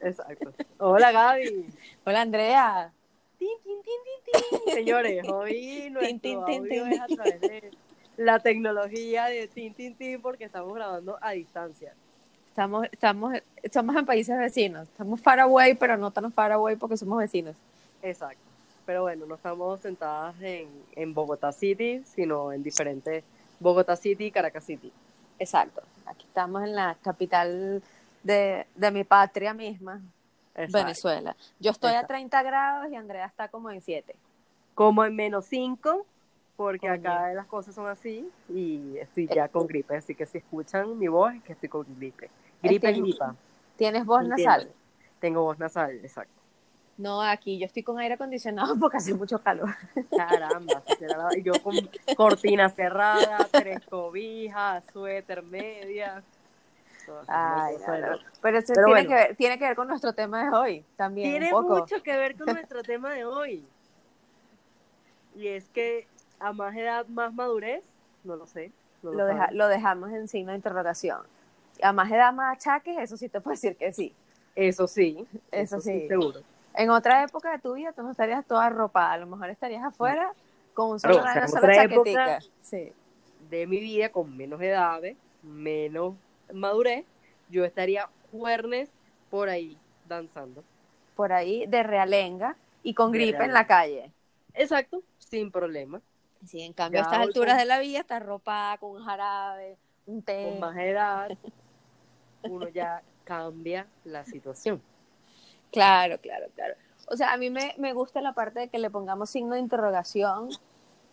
Exacto. Hola Gaby. Hola Andrea. Tin, tin, tin, tin, tin. Señores, hoy nuestro tin, tin, audio tin. es a través de la tecnología de tin, tin, tin, porque estamos grabando a distancia. Estamos, estamos, estamos en países vecinos. Estamos far away, pero no tan far away porque somos vecinos. Exacto. Pero bueno, no estamos sentadas en, en Bogotá City, sino en diferentes Bogotá City y Caracas City. Exacto. Aquí estamos en la capital de, de mi patria misma, Exacto. Venezuela. Yo estoy a Exacto. 30 grados y Andrea está como en 7. Como en menos 5, porque acá las cosas son así y estoy ya con gripe. Así que si escuchan mi voz, es que estoy con gripe. Gripe, Este- gripa. ¿Tienes voz nasal? Tengo voz nasal, exacto. No, aquí yo estoy con aire acondicionado porque hace mucho calor. Caramba, y yo con cortina cerrada, tres cobijas, suéter, media. Todo Ay. Pero eso Pero tiene, bueno. que ver, tiene que ver con nuestro tema de hoy también. Tiene un poco. mucho que ver con nuestro tema de hoy. Y es que a más edad, más madurez, no lo sé. No lo lo, deja- lo dejamos en signo de interrogación. A más edad, más achaques, eso sí te puedo decir que sí. Eso sí, Eso sí. seguro. En otra época de tu vida tú no estarías toda arropada, a lo mejor estarías afuera con un Claro, solo, o sea, una sola chaquetica. Sí. De mi vida, con menos edades, menos madurez, yo estaría juernes por ahí danzando. Por ahí de realenga y con De gripe en la calle. Exacto, sin problema. Sí, en cambio Ya a estas alturas de la vida está arropada con un jarabe, un té. Con más edad, uno ya cambia la situación. Claro, claro, claro. O sea, a mí me, me gusta la parte de que le pongamos signo de interrogación,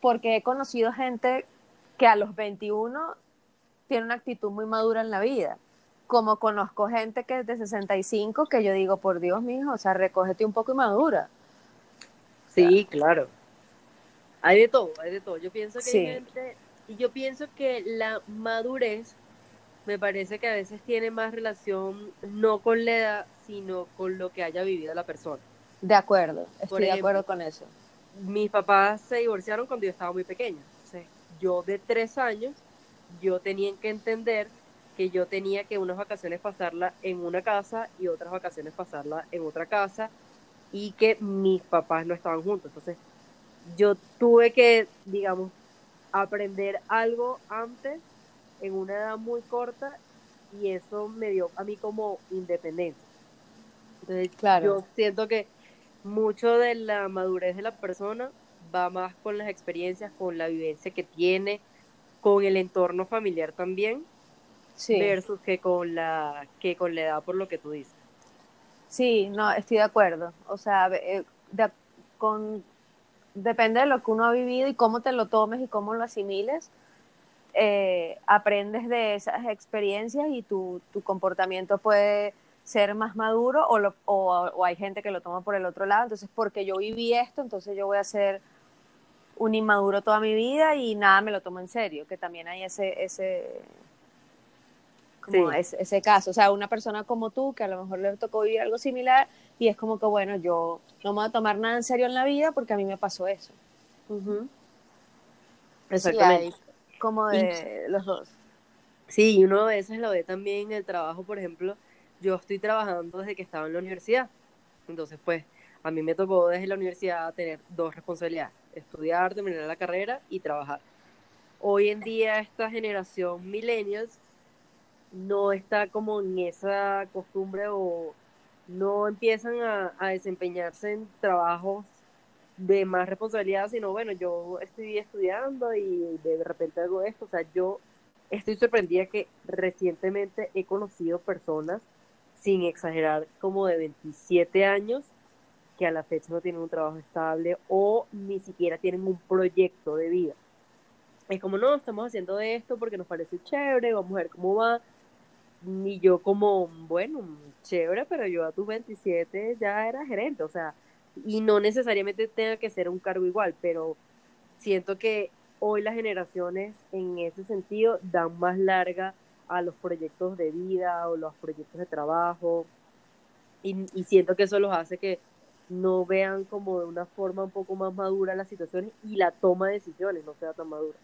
porque he conocido gente que a los 21 tiene una actitud muy madura en la vida. Como conozco gente que es de 65, que yo digo, por Dios mío, o sea, recógete un poco y madura. Sí, claro. Hay de todo, hay de todo. Yo pienso que Sí. hay gente, y yo pienso que la madurez me parece que a veces tiene más relación no con la edad, sino con lo que haya vivido la persona. De acuerdo, estoy Por de acuerdo con eso. mis papás se divorciaron cuando yo estaba muy pequeña. Entonces, yo de tres años, yo tenía que entender que yo tenía que unas vacaciones pasarla en una casa y otras vacaciones pasarla en otra casa y que mis papás no estaban juntos. Entonces, yo tuve que, digamos, aprender algo antes en una edad muy corta y eso me dio a mí como independencia. Entonces, Claro. yo siento que mucho de la madurez de la persona va más con las experiencias, con la vivencia que tiene, con el entorno familiar también, Sí. versus que con la que con la edad por lo que tú dices. Sí, no, estoy de acuerdo. O sea, eh, de- con, depende de lo que uno ha vivido y cómo te lo tomes y cómo lo asimiles, eh, aprendes de esas experiencias y tu, tu comportamiento puede ser más maduro o, lo- o, o hay gente que lo toma por el otro lado. Entonces, porque yo viví esto, entonces yo voy a ser un inmaduro toda mi vida y nada me lo tomo en serio, que también hay ese, ese, como Sí. ese, ese caso. O sea, una persona como tú, que a lo mejor le tocó vivir algo similar, y es como que, bueno, yo no me voy a tomar nada en serio en la vida porque a mí me pasó eso. Exactamente. Sí, hay como de los dos. Sí, y uno a veces lo ve también en el trabajo, por ejemplo, yo estoy trabajando desde que estaba en la universidad. Entonces, pues, a mí me tocó desde la universidad tener dos responsabilidades, estudiar, terminar la carrera y trabajar. Hoy en día esta generación millennials no está como en esa costumbre o no empiezan a, a desempeñarse en trabajos de más responsabilidad, sino bueno, yo estoy estudiando y de repente hago esto, o sea, yo estoy sorprendida que recientemente he conocido personas, sin exagerar, como de 27 años, que a la fecha no tienen un trabajo estable o ni siquiera tienen un proyecto de vida. Es como, no, estamos haciendo esto porque nos parece chévere, vamos a ver cómo va. Y yo como, bueno, chévere, pero yo a tus 27 ya era gerente, o sea, y no necesariamente tenga que ser un cargo igual, pero siento que hoy las generaciones en ese sentido dan más larga a los proyectos de vida o los proyectos de trabajo y, y siento que eso los hace que no vean como de una forma un poco más madura las situaciones y la toma de decisiones no sea tan madura.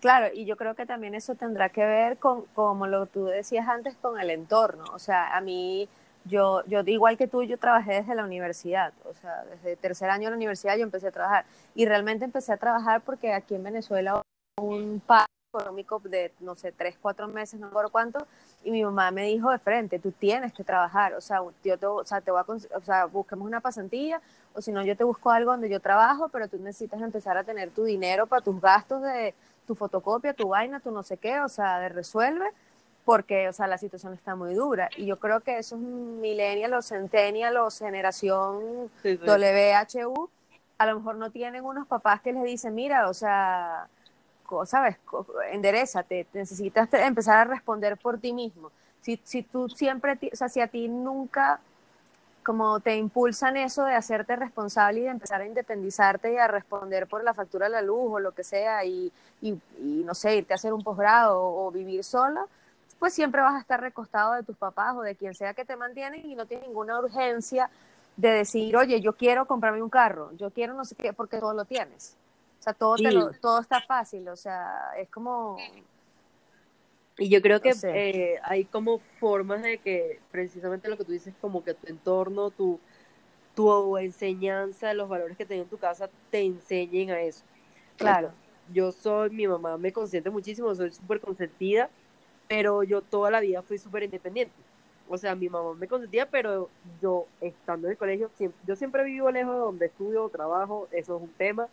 Claro, y yo creo que también eso tendrá que ver con, como lo tú decías antes, con el entorno. O sea, a mí yo, yo igual que tú, yo trabajé desde la universidad, o sea, desde tercer año de la universidad yo empecé a trabajar y realmente empecé a trabajar porque aquí en Venezuela un paro económico de, no sé, tres, cuatro meses, no recuerdo cuánto, y mi mamá me dijo de frente, tú tienes que trabajar, o sea, yo te, o sea, te voy a, o sea, busquemos una pasantilla, o si no, yo te busco algo donde yo trabajo, pero tú necesitas empezar a tener tu dinero para tus gastos de tu fotocopia, tu vaina, tu no sé qué, o sea, de resuelve, porque, o sea, la situación está muy dura. Y yo creo que esos millennials, centennials, los generación WHU, a lo mejor no tienen unos papás que les dicen, mira, o sea, ¿sabes? Enderezate, necesitas empezar a responder por ti mismo. Si, si tú siempre, o sea, si a ti nunca como te impulsan eso de hacerte responsable y de empezar a independizarte y a responder por la factura de la luz o lo que sea y, y, no sé, irte a hacer un posgrado o, vivir solo, pues siempre vas a estar recostado de tus papás o de quien sea que te mantienen y no tienes ninguna urgencia de decir, oye, yo quiero comprarme un carro, yo quiero no sé qué, porque todo lo tienes. O sea, todo, todo está fácil, o sea, es como... Y yo creo que eh, hay como formas de que precisamente lo que tú dices, como que tu entorno, tu, tu enseñanza, los valores que tenés en tu casa, te enseñen a eso. Claro. Yo soy, mi mamá me consiente muchísimo, soy súper consentida, pero yo toda la vida fui súper independiente. O sea, mi mamá me consentía, pero yo estando en el colegio, siempre, yo siempre vivo lejos de donde estudio trabajo, eso es un tema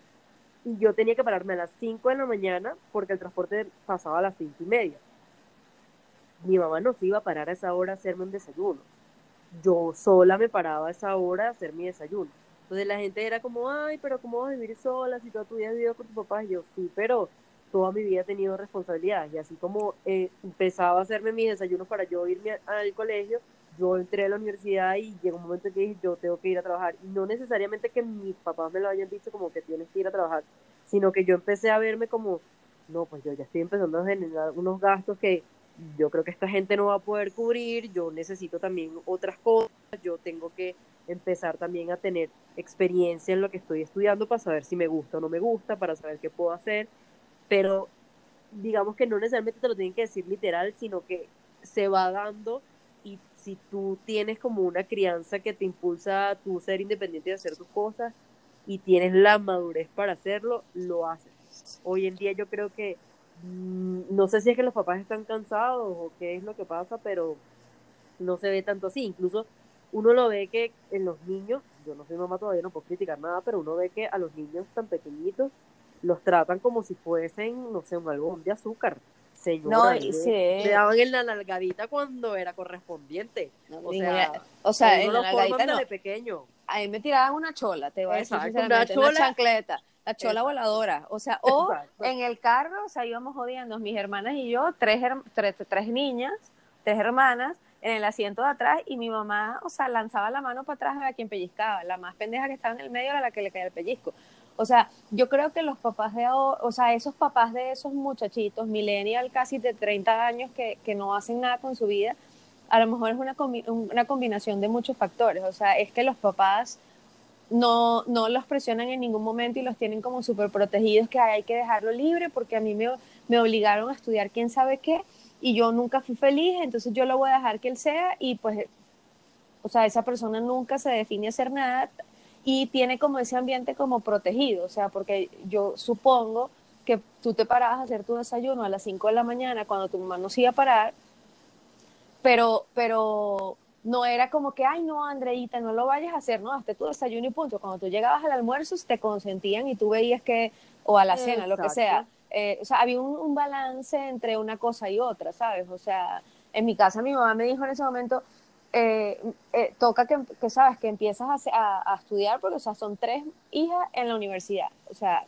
y yo tenía que pararme a las 5 de la mañana porque el transporte pasaba a las 5 y media. Mi mamá no se iba a parar a esa hora a hacerme un desayuno. Yo sola me paraba a esa hora a hacer mi desayuno. Entonces la gente era como, ay, pero ¿cómo vas a vivir sola si toda tu vida has vivido con tu papá? Y yo, sí, pero toda mi vida he tenido responsabilidades. Y así como eh, empezaba a hacerme mis desayunos para yo irme al colegio, yo entré a la universidad y llegó un momento en que dije, yo tengo que ir a trabajar. Y no necesariamente que mis papás me lo hayan dicho como que tienes que ir a trabajar, sino que yo empecé a verme como, no, pues yo ya estoy empezando a generar unos gastos que yo creo que esta gente no va a poder cubrir, yo necesito también otras cosas, yo tengo que empezar también a tener experiencia en lo que estoy estudiando para saber si me gusta o no me gusta, para saber qué puedo hacer, pero digamos que no necesariamente te lo tienen que decir literal, sino que se va dando si tú tienes como una crianza que te impulsa a tú ser independiente y hacer tus cosas y tienes la madurez para hacerlo, lo haces. Hoy en día yo creo que mm, no sé si es que los papás están cansados o qué es lo que pasa, pero no se ve tanto así. Incluso uno lo ve que en los niños, yo no soy mamá todavía, no puedo criticar nada, pero uno ve que a los niños tan pequeñitos los tratan como si fuesen, no sé, un algodón de azúcar señora. No, y Le daban en la nalgadita cuando era correspondiente. o sea, o sea en la nalgadita no. de pequeño. A mí me tiraban una chola, te voy a decir sinceramente, una, chancleta. La chola voladora, o sea, o en el carro, o sea, íbamos jodiendo mis hermanas y yo, tres, tres, tres niñas, tres hermanas, en el asiento de atrás y mi mamá, o sea, lanzaba la mano para atrás a quien pellizcaba. La más pendeja que estaba en el medio era la que le caía el pellizco. O sea, yo creo que los papás de ahora, o sea, esos papás de esos muchachitos, millennial casi de 30 años que, que no hacen nada con su vida, a lo mejor es una, una combinación de muchos factores. O sea, es que los papás no, no los presionan en ningún momento y los tienen como súper protegidos, que hay que dejarlo libre porque a mí me, me obligaron a estudiar quién sabe qué y yo nunca fui feliz, entonces yo lo voy a dejar que él sea y pues, o sea, esa persona nunca se define a hacer nada y tiene como ese ambiente como protegido, o sea, porque yo supongo que tú te parabas a hacer tu desayuno a las 5 de la mañana cuando tu mamá no se iba a parar, pero, pero no era como que, ay, no, Andreita, no lo vayas a hacer, no, hazte tu desayuno y punto. Cuando tú llegabas al almuerzo, te consentían y tú veías que, o a la cena, lo que sea. Eh, o sea, había un, balance entre una cosa y otra, ¿sabes? O sea, en mi casa mi mamá me dijo en ese momento, eh, eh, toca que, sabes que empiezas a, estudiar porque o sea son tres hijas en la universidad. O sea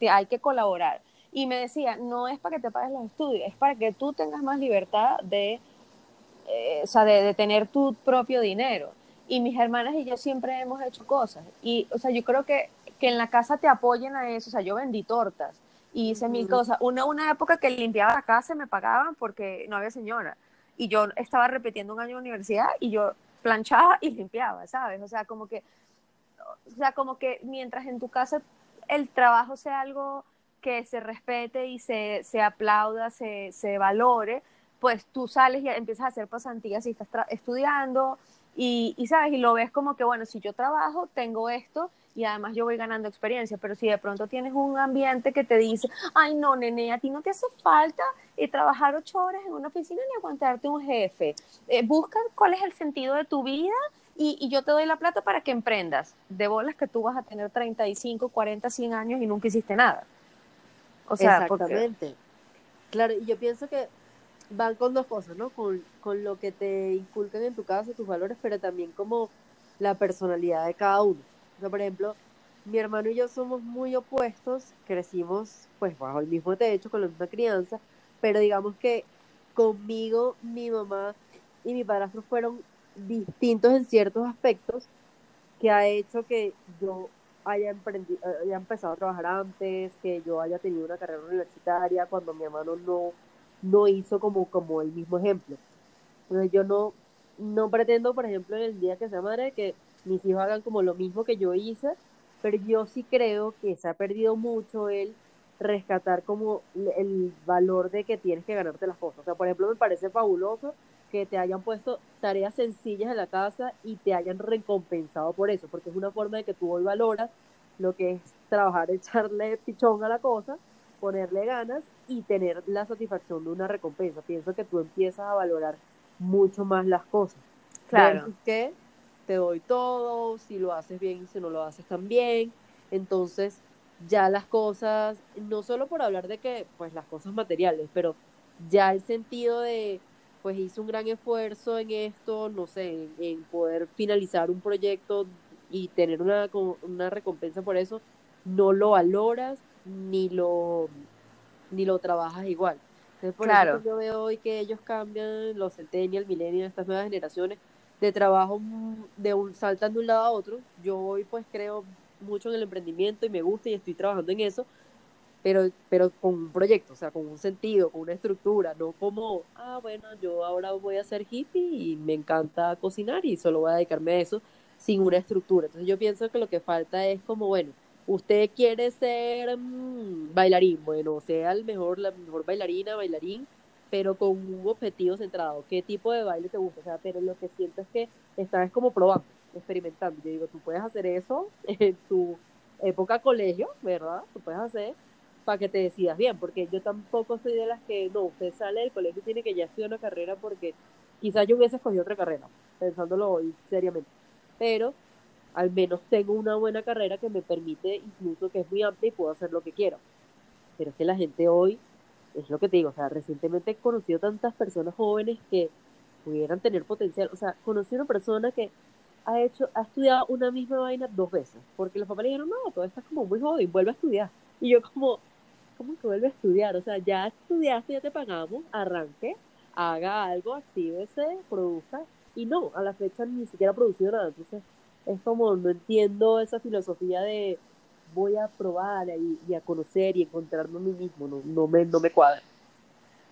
hay que colaborar. Y me decía no es para que te pagues los estudios es para que tú tengas más libertad de eh, o sea de, tener tu propio dinero. Y mis hermanas y yo siempre hemos hecho cosas. Y o sea yo creo que que en la casa te apoyen a eso. O sea yo vendí tortas y hice mil cosas. Una una época que limpiaba la casa me pagaban porque no había señora y yo estaba repitiendo un año de universidad y yo planchaba y limpiaba, ¿sabes? O sea, como que, o sea, como que mientras en tu casa el trabajo sea algo que se respete y se, se aplauda, se, se valore, pues tú sales y empiezas a hacer pasantías y estás estudiando Y, y, sabes, y lo ves como que, bueno, si yo trabajo, tengo esto y además yo voy ganando experiencia, pero si de pronto tienes un ambiente que te dice, ay no, nene, a ti no te hace falta eh, trabajar ocho horas en una oficina ni aguantarte un jefe, eh, busca cuál es el sentido de tu vida y, y, yo te doy la plata para que emprendas, de bolas que tú vas a tener 35, 40, 100 años y nunca hiciste nada. O sea, Exactamente. Claro, y yo pienso que van con dos cosas, ¿no? Con, con lo que te inculcan en tu casa, tus valores, pero también como la personalidad de cada uno. Por ejemplo, mi hermano y yo somos muy opuestos, crecimos pues bajo el mismo techo, con la misma crianza, pero digamos que conmigo, mi mamá y mi padrastro fueron distintos en ciertos aspectos que ha hecho que yo haya, emprendido, haya empezado a trabajar antes, que yo haya tenido una carrera universitaria, cuando mi hermano no no hizo como, como el mismo ejemplo. Entonces yo no, no pretendo, por ejemplo, en el día que sea madre, que mis hijos hagan como lo mismo que yo hice, pero yo sí creo que se ha perdido mucho el rescatar como el valor de que tienes que ganarte las cosas. O sea, por ejemplo, me parece fabuloso que te hayan puesto tareas sencillas en la casa y te hayan recompensado por eso, porque es una forma de que tú hoy valoras lo que es trabajar, echarle pichón a la cosa ponerle ganas y tener la satisfacción de una recompensa. Pienso que tú empiezas a valorar mucho más las cosas. Claro. que te doy todo, si lo haces bien y si no lo haces tan bien. Entonces, ya las cosas, no solo por hablar de que, pues las cosas materiales, pero ya el sentido de, pues hice un gran esfuerzo en esto, no sé, en, poder finalizar un proyecto y tener una, una recompensa por eso, no lo valoras ni lo, ni lo trabajas igual. Entonces, por eso yo veo hoy que ellos cambian, los centennials, millennials, estas nuevas generaciones, de trabajo de un, saltan de un lado a otro. Yo hoy pues creo mucho en el emprendimiento y me gusta y estoy trabajando en eso, pero, pero con un proyecto, o sea, con un sentido, con una estructura, no como, ah, bueno, yo ahora voy a ser hippie y me encanta cocinar y solo voy a dedicarme a eso sin una estructura. Entonces yo pienso que lo que falta es como, bueno, usted quiere ser mm, bailarín, bueno, sea el mejor, la mejor bailarina, bailarín, pero con un objetivo centrado. ¿Qué tipo de baile te gusta? O sea, pero lo que siento es que estás como probando, experimentando. Yo digo, tú puedes hacer eso en tu época colegio, ¿verdad? Tú puedes hacer para que te decidas bien, porque yo tampoco soy de las que, no, usted sale del colegio y tiene que ya estudiar una carrera porque quizás yo hubiese escogido otra carrera, pensándolo hoy seriamente. Pero al menos tengo una buena carrera que me permite, incluso que es muy amplia y puedo hacer lo que quiero. Pero es que la gente hoy, es lo que te digo, o sea, recientemente he conocido tantas personas jóvenes que pudieran tener potencial. O sea, conocí una persona que ha hecho, ha estudiado una misma vaina dos veces, porque los papás le dijeron, no, tú estás como muy joven, vuelve a estudiar. Y yo como, ¿cómo que vuelve a estudiar? O sea, ya estudiaste, ya te pagamos, arranque, haga algo, actívese, produzca. Y no, a la fecha ni siquiera ha producido nada. Entonces, es como no entiendo esa filosofía de voy a probar y, a conocer y encontrarme a mí mismo, no, no, me, no me cuadra.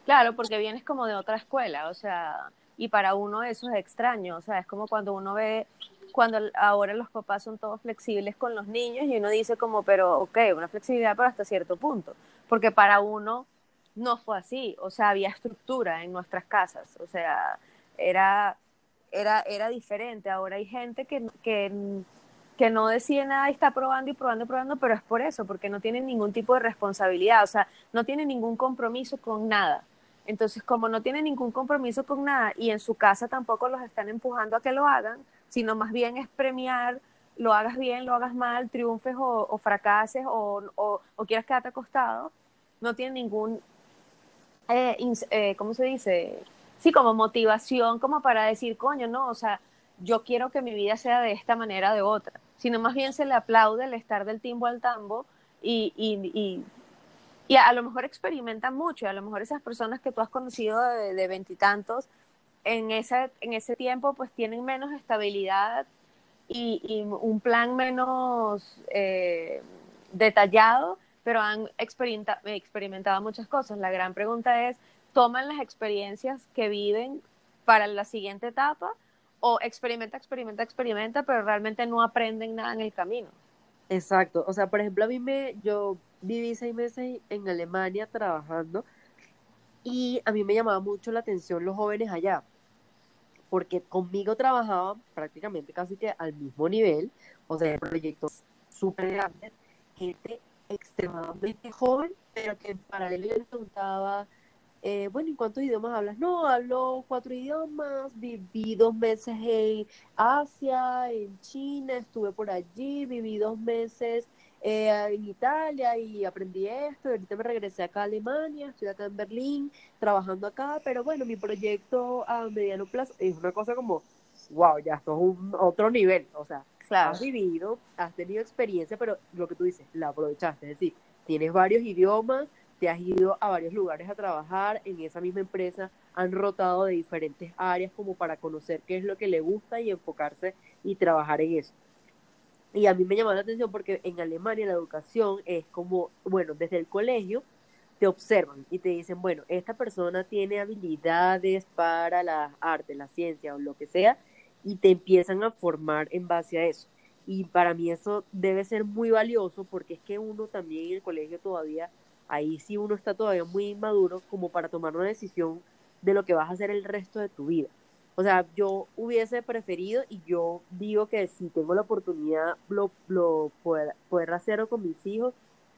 Claro, porque vienes como de otra escuela, o sea, y para uno eso es extraño, o sea, es como cuando uno ve, cuando ahora los papás son todos flexibles con los niños y uno dice como, pero ok, una flexibilidad pero hasta cierto punto, porque para uno no fue así, o sea, había estructura en nuestras casas, o sea, era era, era diferente. Ahora hay gente que, que, que no decide nada y está probando y probando y probando, pero es por eso, porque no tienen ningún tipo de responsabilidad, o sea, no tienen ningún compromiso con nada. Entonces, como no tienen ningún compromiso con nada y en su casa tampoco los están empujando a que lo hagan, sino más bien es premiar, lo hagas bien, lo hagas mal, triunfes o, fracases o, o, quieras quedarte acostado, no tienen ningún, eh, eh, ¿cómo se dice? sí, como motivación, como para decir, coño, no, o sea, yo quiero que mi vida sea de esta manera o de otra, sino más bien se le aplaude el estar del timbo al tambo y, y, y, a lo mejor experimentan mucho, y a lo mejor esas personas que tú has conocido de veintitantos, en, ese, en ese tiempo pues tienen menos estabilidad y, y un plan menos eh, detallado, pero han experimentado muchas cosas. La gran pregunta es, toman las experiencias que viven para la siguiente etapa o experimenta, experimenta, experimenta, pero realmente no aprenden nada en el camino. Exacto, o sea, por ejemplo, a mí me, yo viví seis meses en Alemania trabajando y a mí me llamaba mucho la atención los jóvenes allá, porque conmigo trabajaban prácticamente casi que al mismo nivel, o sea, proyectos súper grandes, gente extremadamente joven, pero que en paralelo preguntaba, eh, bueno, ¿y cuántos idiomas hablas? No, hablo cuatro idiomas, viví dos meses en Asia, en China, estuve por allí, viví dos meses eh, en Italia y aprendí esto, y ahorita me regresé acá a Alemania, estoy acá en Berlín, trabajando acá, pero bueno, mi proyecto a mediano plazo es una cosa como, wow, ya esto es un otro nivel, o sea, has vivido, has tenido experiencia, pero lo que tú dices, la aprovechaste, es decir, tienes varios idiomas, te has ido a varios lugares a trabajar en esa misma empresa, han rotado de diferentes áreas como para conocer qué es lo que le gusta y enfocarse y trabajar en eso. Y a mí me llamó la atención porque en Alemania la educación es como, bueno, desde el colegio te observan y te dicen, bueno, esta persona tiene habilidades para las artes, la ciencia o lo que sea, y te empiezan a formar en base a eso. Y para mí eso debe ser muy valioso porque es que uno también en el colegio todavía, ahí sí uno está todavía muy inmaduro como para tomar una decisión de lo que vas a hacer el resto de tu vida. O sea, yo hubiese preferido y yo digo que si tengo la oportunidad lo, lo poder, poder hacerlo con mis hijos,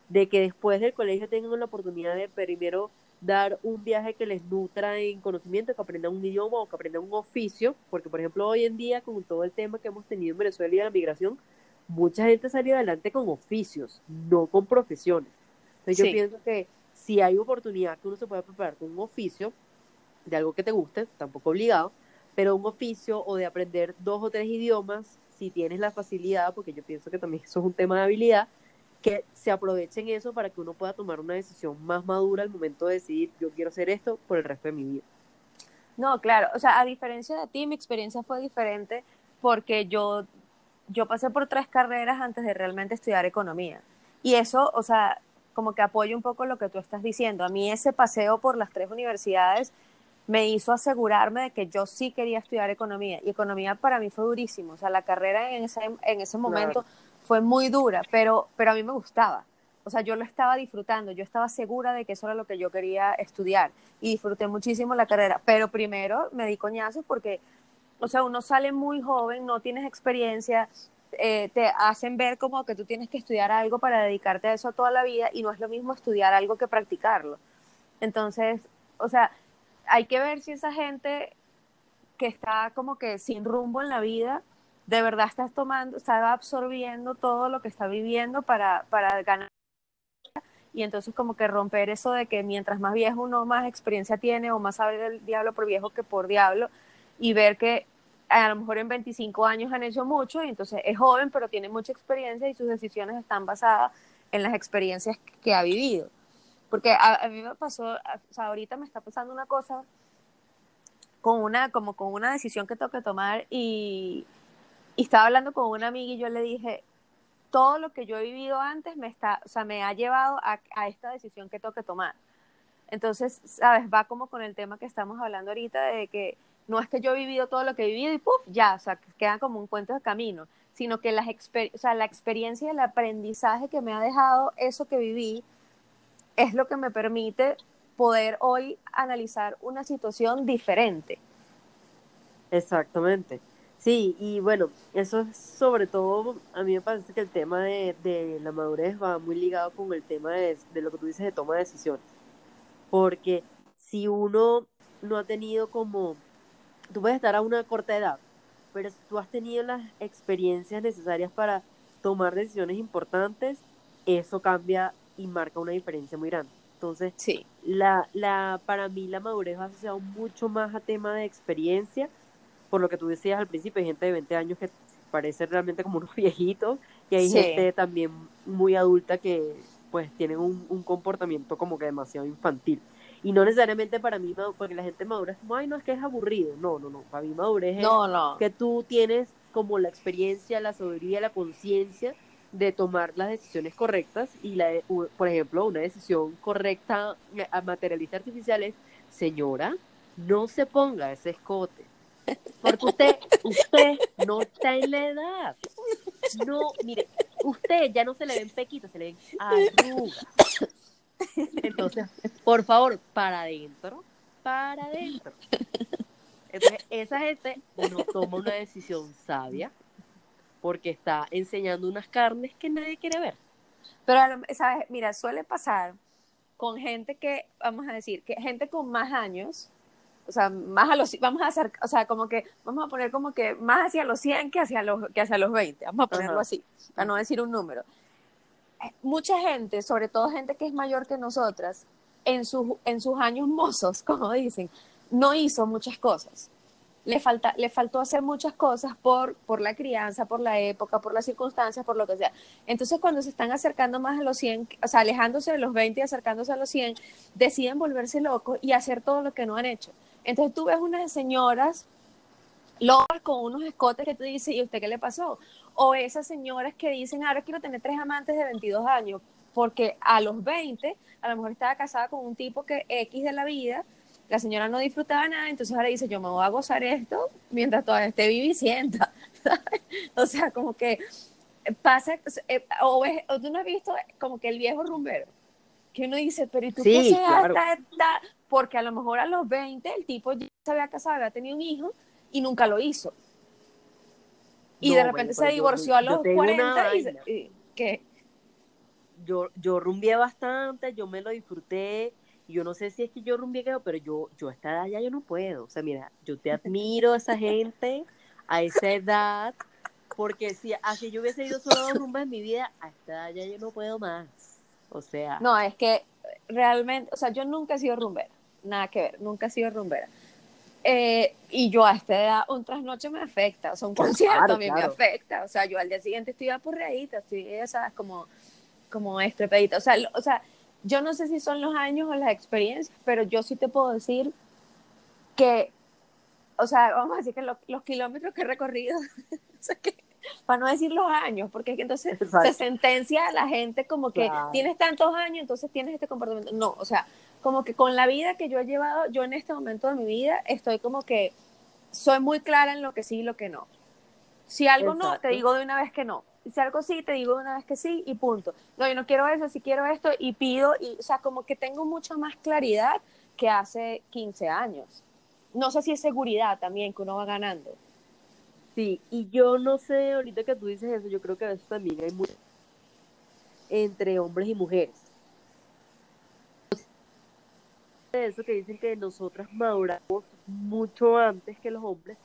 de que después del colegio tengan la oportunidad de primero dar un viaje que les nutra en conocimiento, que aprendan un idioma o que aprendan un oficio, porque por ejemplo hoy en día con todo el tema que hemos tenido en Venezuela y la migración, mucha gente salió adelante con oficios, no con profesiones. Entonces yo pienso que si hay oportunidad que uno se pueda preparar con un oficio de algo que te guste, tampoco obligado, pero un oficio o de aprender dos o tres idiomas, si tienes la facilidad, porque yo pienso que también eso es un tema de habilidad, que se aprovechen eso para que uno pueda tomar una decisión más madura al momento de decidir, yo quiero hacer esto por el resto de mi vida. No, claro, o sea, a diferencia de ti, mi experiencia fue diferente porque yo, yo pasé por tres carreras antes de realmente estudiar economía. Y eso, o sea, como que apoyo un poco lo que tú estás diciendo. A mí ese paseo por las tres universidades me hizo asegurarme de que yo sí quería estudiar economía. Y economía para mí fue durísimo. O sea, la carrera en ese, en ese momento fue muy dura, pero, pero a mí me gustaba. O sea, yo lo estaba disfrutando, yo estaba segura de que eso era lo que yo quería estudiar y disfruté muchísimo la carrera. Pero primero me di coñazos porque, o sea, uno sale muy joven, no tienes experiencia, eh, te hacen ver como que tú tienes que estudiar algo para dedicarte a eso toda la vida y no es lo mismo estudiar algo que practicarlo. Entonces, o sea, hay que ver si esa gente que está como que sin rumbo en la vida, de verdad está tomando, está absorbiendo todo lo que está viviendo para, para ganar. Y entonces como que romper eso de que mientras más viejo uno más experiencia tiene o más sabe del diablo por viejo que por diablo y ver que a lo mejor en 25 años han hecho mucho y entonces es joven pero tiene mucha experiencia y sus decisiones están basadas en las experiencias que ha vivido. Porque a, mí me pasó, o sea, ahorita me está pasando una cosa con una, como con una decisión que tengo que tomar y, estaba hablando con una amiga y yo le dije, todo lo que yo he vivido antes me está, o sea, me ha llevado a, a esta decisión que tengo que tomar. Entonces, sabes, va como con el tema que estamos hablando ahorita de que no es que yo he vivido todo lo que he vivido y ¡puf! ya, o sea, queda como un cuento de camino, sino que las o sea, la experiencia y el aprendizaje que me ha dejado eso que viví es lo que me permite poder hoy analizar una situación diferente. Exactamente. Sí, y bueno, eso es sobre todo, a mí me parece que el tema de, la madurez va muy ligado con el tema de, de, lo que tú dices de toma de decisiones. Porque si uno no ha tenido como, tú puedes estar a una corta edad, pero si tú has tenido las experiencias necesarias para tomar decisiones importantes, eso cambia y marca una diferencia muy grande. Entonces, sí. la, la, para mí la madurez va asociado mucho más a tema de experiencia, por lo que tú decías al principio, hay gente de 20 años que parece realmente como unos viejitos, y hay gente también muy adulta que pues tienen un, un, comportamiento como que demasiado infantil. Y no necesariamente para mí, porque la gente madura es como, ay, no, es que es aburrido. No, no, no, para mí madurez es que tú tienes como la experiencia, la sabiduría, la conciencia de tomar las decisiones correctas y la por ejemplo una decisión correcta a materialista artificial es señora no se ponga ese escote porque usted usted no está en la edad no mire usted ya no se le ven pequitos se le ven arrugas entonces por favor para adentro para adentro Entonces, esa gente no toma una decisión sabia porque está enseñando unas carnes que nadie quiere ver. Pero, ¿sabes? Mira, suele pasar con gente que, vamos a decir, que gente con más años, o sea, más a los, vamos a hacer, o sea, como que, vamos a poner como que más hacia los 100 que hacia los, que hacia los 20, vamos a ponerlo así, para no decir un número. Mucha gente, sobre todo gente que es mayor que nosotras, en, sus en sus años mozos, como dicen, no hizo muchas cosas le, falta, le faltó hacer muchas cosas por, por la crianza, por la época, por las circunstancias, por lo que sea. Entonces, cuando se están acercando más a los 100, o sea, alejándose de los 20 y acercándose a los 100, deciden volverse locos y hacer todo lo que no han hecho. Entonces, tú ves unas señoras locas con unos escotes que tú dices, ¿y usted qué le pasó? O esas señoras que dicen, ahora quiero tener tres amantes de 22 años, porque a los 20 a lo mejor estaba casada con un tipo que X de la vida la señora no disfrutaba nada, entonces ahora dice, yo me voy a gozar esto mientras todavía esté vivicienta. o sea, como que pasa, eh, o, tú no has visto como que el viejo rumbero, que uno dice, pero ¿y tú qué claro. hasta, Porque a lo mejor a los 20 el tipo ya se había casado, había tenido un hijo y nunca lo hizo. Y de repente se divorció a los 40 y, ¿qué? Yo, yo rumbié bastante, yo me lo disfruté, yo no sé si es que yo rumbiqueo, pero yo, yo a esta edad ya yo no puedo. O sea, mira, yo te admiro a esa gente a esa edad, porque si así yo hubiese ido solo a rumbas en mi vida, a esta edad ya yo no puedo más. O sea. No, es que realmente, o sea, yo nunca he sido rumbera, nada que ver, nunca he sido rumbera. Eh, y yo a esta edad, un trasnoche me afecta, o sea, un concierto a mí me afecta, o sea, yo al día siguiente estoy apurreadita, estoy, esa, como, como estrepedita, o sea, o sea, yo no sé si son los años o las experiencias, pero yo sí te puedo decir que, o sea, vamos a decir que los kilómetros que he recorrido, para no decir los años, porque es que entonces se sentencia a la gente como que tienes tantos años, entonces tienes este comportamiento. No, o sea, como que con la vida que yo he llevado, yo en este momento de mi vida estoy como que soy muy clara en lo que sí y lo que no. Si algo no, te digo de una vez que no si algo sí, te digo una vez que sí y punto. No, yo no quiero eso, si quiero esto y pido, y, o sea, como que tengo mucha más claridad que hace 15 años. No sé si es seguridad también que uno va ganando. Sí, y yo no sé, ahorita que tú dices eso, yo creo que a veces también hay mucho entre hombres y mujeres. Eso que dicen que nosotras maduramos mucho antes que los hombres,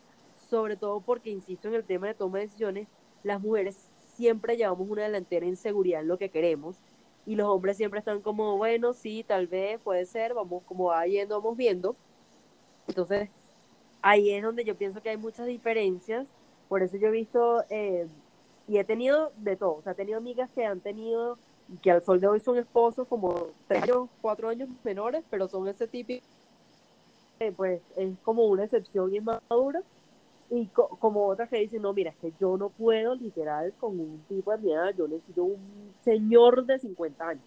sobre todo porque, insisto en el tema de toma de decisiones, las mujeres siempre llevamos una delantera en seguridad en lo que queremos y los hombres siempre están como, bueno, sí, tal vez, puede ser, vamos como va yendo, vamos viendo. Entonces, ahí es donde yo pienso que hay muchas diferencias, por eso yo he visto eh, y he tenido de todo, o sea, he tenido amigas que han tenido, que al sol de hoy son esposos como tres años, cuatro años menores, pero son ese tipo, pues es como una excepción y es madura y como otras que dicen, no, mira, es que yo no puedo literal con un tipo de mi edad, yo necesito un señor de 50 años.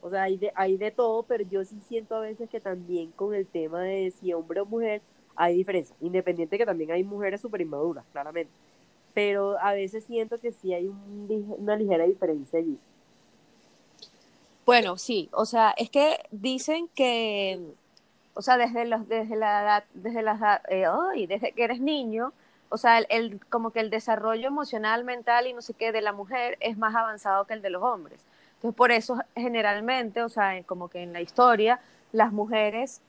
O sea, hay de, hay de todo, pero yo sí siento a veces que también con el tema de si hombre o mujer hay diferencia. Independiente que también hay mujeres súper inmaduras, claramente. Pero a veces siento que sí hay una ligera diferencia allí. Bueno, sí, o sea, es que dicen que o sea, desde, los, desde la edad, desde la eh, desde que eres niño, o sea, el, como que el desarrollo emocional, mental y no sé qué de la mujer es más avanzado que el de los hombres. Entonces, por eso generalmente, o sea, como que en la historia, las mujeres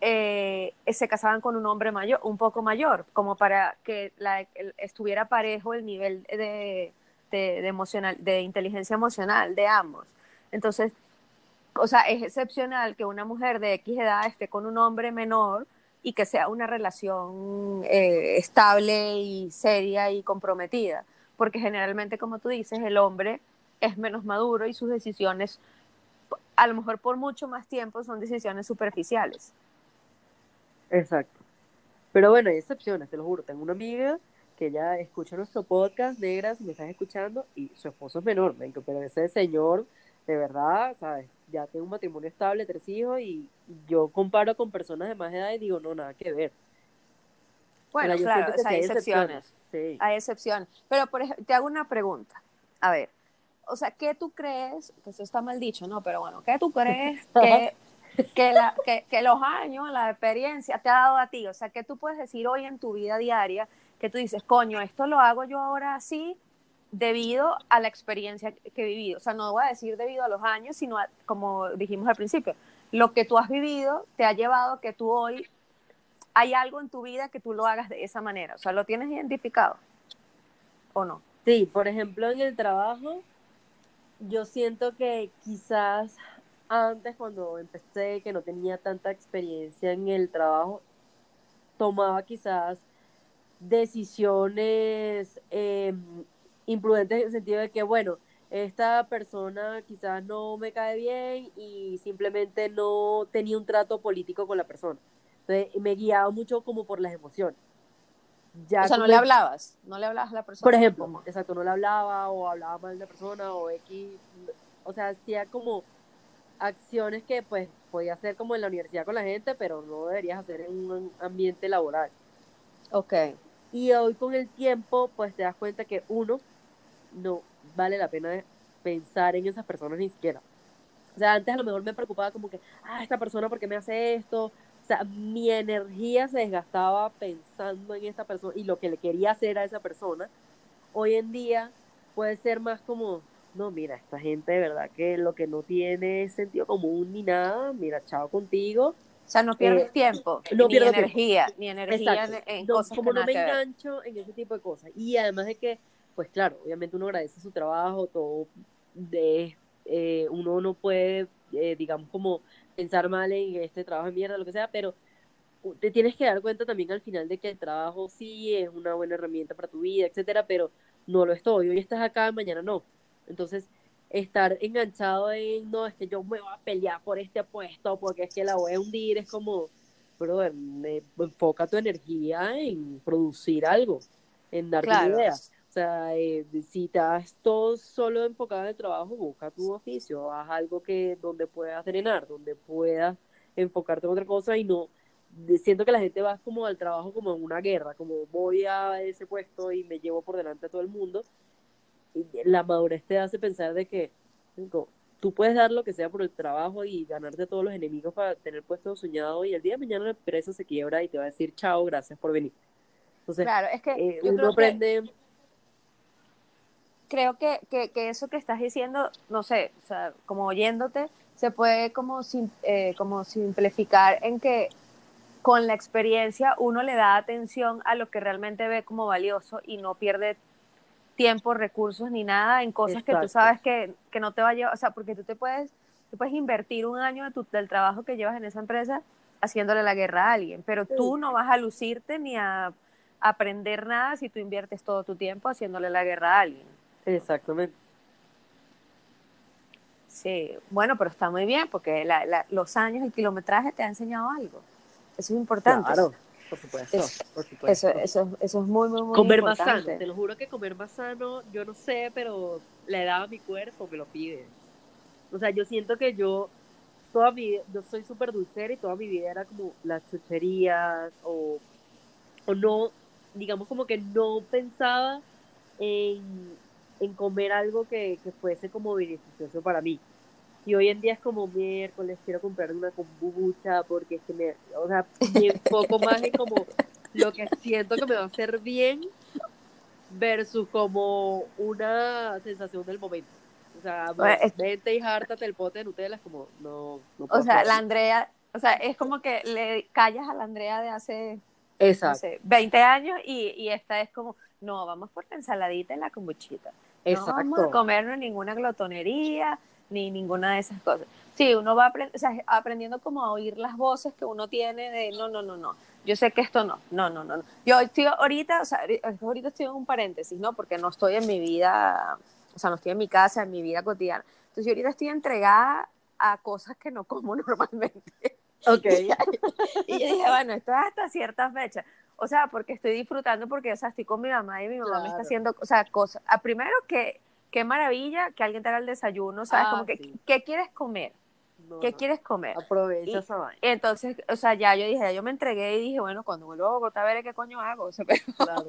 eh, se casaban con un hombre mayor, un poco mayor, como para que la, estuviera parejo el nivel de, de, emocional, de inteligencia emocional de ambos. Entonces, o sea, es excepcional que una mujer de X edad esté con un hombre menor y que sea una relación eh, estable y seria y comprometida, porque generalmente, como tú dices, el hombre es menos maduro y sus decisiones, a lo mejor por mucho más tiempo, son decisiones superficiales. Exacto. Pero bueno, hay excepciones, te lo juro. Tengo una amiga que ya escucha nuestro podcast, negra, si me estás escuchando, y su esposo es menor, pero ese señor, de verdad, ¿sabes? ya tengo un matrimonio estable, tres hijos, y yo comparo con personas de más edad y digo, no, nada que ver. Bueno, claro, hay excepciones. Hay excepciones. Pero, por ejemplo, te hago una pregunta. A ver, o sea, ¿qué tú crees? Que eso está mal dicho, ¿no? Pero bueno, ¿qué tú crees que que, la, que, que, los años, la experiencia te ha dado a ti. O sea, que tú puedes decir hoy en tu vida diaria que tú dices, coño, esto lo hago yo ahora así debido a la experiencia que he vivido. O sea, no voy a decir debido a los años, sino como dijimos al principio, lo que tú has vivido te ha llevado a que tú hoy hay algo en tu vida que tú lo hagas de esa manera. O sea, ¿lo tienes identificado o no? Sí, por ejemplo, en el trabajo, yo siento que quizás antes cuando empecé, que no tenía tanta experiencia en el trabajo, tomaba quizás decisiones eh, imprudentes en el sentido de que, bueno, esta persona quizás no me cae bien y simplemente no tenía un trato político con la persona. Entonces me guiaba mucho como por las emociones. Ya o sea, no le hablabas, no le hablabas a la persona. Por ejemplo, exacto, no le hablaba o hablaba mal de la persona o X, o sea, hacía como acciones que pues podía hacer como en la universidad con la gente, pero no deberías hacer en un ambiente laboral. Ok. Y hoy con el tiempo, pues te das cuenta que uno, no vale la pena pensar en esas personas ni siquiera. O sea, antes a lo mejor me preocupaba como que, ah, esta persona, ¿por qué me hace esto? O sea, mi energía se desgastaba pensando en esta persona y lo que le quería hacer a esa persona. Hoy en día puede ser más como, no, mira, esta gente de verdad que lo que no tiene sentido común ni nada, mira, chao contigo. O sea, no pierdes eh, tiempo, no ni energía, ni energía en, cosas Como no me engancho en ese tipo de cosas. Y además de que, pues claro, obviamente uno agradece su trabajo, todo de, eh, uno no puede, eh, digamos, como pensar mal en este trabajo de mierda, lo que sea, pero te tienes que dar cuenta también al final de que el trabajo sí es una buena herramienta para tu vida, etcétera, pero no lo es todo. Hoy estás acá, mañana no. Entonces, estar enganchado en, no, es que yo me voy a pelear por este puesto, porque es que la voy a hundir, es como, brother, enfoca tu energía en producir algo, en darte ideas o sea, eh, si estás todo solo enfocado en el trabajo, busca tu oficio, haz algo que donde puedas drenar, donde puedas enfocarte en otra cosa y no siento que la gente va como al trabajo como en una guerra, como voy a ese puesto y me llevo por delante a todo el mundo. Y la madurez te hace pensar de que tú puedes dar lo que sea por el trabajo y ganarte todos los enemigos para tener puesto soñado y el día de mañana la empresa se quiebra y te va a decir chao, gracias por venir. Entonces, claro, es que eh, uno aprende creo que, que, que, eso que estás diciendo, no sé, o sea, como oyéndote, se puede como, eh, como simplificar en que con la experiencia uno le da atención a lo que realmente ve como valioso y no pierde tiempo, recursos ni nada en cosas que tú sabes que, que, no te va a llevar, o sea, porque tú te puedes, tú puedes invertir un año de tu, del trabajo que llevas en esa empresa haciéndole la guerra a alguien, pero tú no vas a lucirte ni a aprender nada si tú inviertes todo tu tiempo haciéndole la guerra a alguien. Exactamente. Sí, bueno, pero está muy bien porque los años, el kilometraje te ha enseñado algo. Eso es importante. Claro, por supuesto. Eso, eso, eso, es muy, muy, muy comer más sano. Te lo juro que comer más sano, yo no sé, pero la edad a mi cuerpo me lo pide. O sea, yo siento que yo, toda mi vida, yo soy súper dulcera y toda mi vida era como las chucherías o, o no, digamos como que no pensaba en en comer algo que, que fuese como beneficioso para mí. Y hoy en día es como miércoles, quiero comprar una kombucha porque es que me, o sea, me enfoco más en como lo que siento que me va a hacer bien versus como una sensación del momento. O sea, vente y hártate el pote de Nutella, es como, no, no O sea, la Andrea, o sea, es como que le callas a la Andrea de hace Exacto. 20 años y, y esta es como, no, vamos por la ensaladita y la kombuchita. No vamos a comernos ninguna glotonería ni ninguna de esas cosas. Sí, uno va aprendiendo como a oír las voces que uno tiene de no, no, no, no. Yo sé que esto no, no, no, no. Yo estoy ahorita, o sea, ahorita estoy en un paréntesis, ¿no? Porque no estoy en mi vida, o sea, no estoy en mi casa, en mi vida cotidiana. Entonces yo ahorita estoy entregada a cosas que no como normalmente. Ok. y yo dije, bueno, esto es hasta cierta fecha. O sea, porque estoy disfrutando, porque, o sea, estoy con mi mamá y mi mamá me está haciendo, o sea, cosas. A ah, primero que, qué maravilla que alguien te haga el desayuno, ¿sabes? como ah, que, ¿qué quieres comer? ¿Qué quieres comer? Aprovecha esa vaina. Entonces, o sea, ya yo dije, yo me entregué y dije, bueno, cuando vuelvo a Bogotá, veré qué coño hago. O sea, pero, claro.